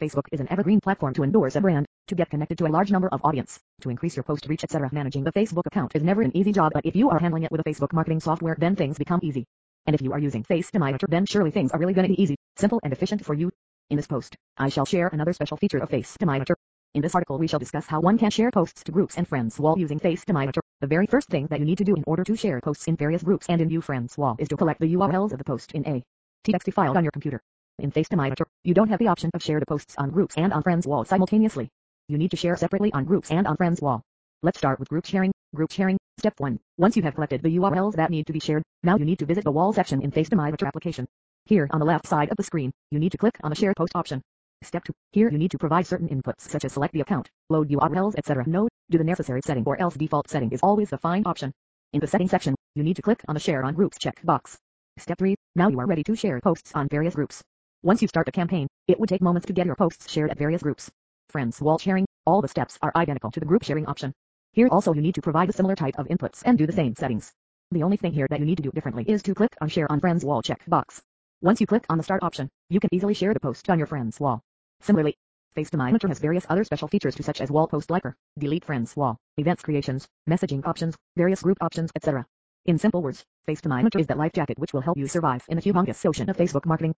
Facebook is an evergreen platform to endorse a brand, to get connected to a large number of audience, to increase your post reach etc. Managing the Facebook account is never an easy job but if you are handling it with a Facebook marketing software then things become easy. And if you are using FaceDominator then surely things are really gonna be easy, simple and efficient for you. In this post, I shall share another special feature of FaceDominator. In this article we shall discuss how one can share posts to groups and friends while using FaceDominator. The very first thing that you need to do in order to share posts in various groups and in View Friends wall is to collect the URLs of the post in a txt file on your computer. In FaceDominator, you don't have the option of share the posts on groups and on friends wall simultaneously. You need to share separately on groups and on friends wall. Let's start with group sharing. Group sharing. Step 1. Once you have collected the URLs that need to be shared, now you need to visit the wall section in FaceDominator application. Here on the left side of the screen, you need to click on the share post option. Step 2. Here you need to provide certain inputs such as select the account, load URLs etc. Note, do the necessary setting or else default setting is always the fine option. In the settings section, you need to click on the share on groups checkbox. Step 3. Now you are ready to share posts on various groups. Once you start a campaign, it would take moments to get your posts shared at various groups. Friends wall sharing, all the steps are identical to the group sharing option. Here also you need to provide a similar type of inputs and do the same settings. The only thing here that you need to do differently is to click on share on friends wall checkbox. Once you click on the start option, you can easily share the post on your friends wall. Similarly, Face FaceDominator has various other special features too such as wall post liker, delete friends wall, events creations, messaging options, various group options, etc. In simple words, Face FaceDominator is that life jacket which will help you survive in the humongous ocean of Facebook marketing.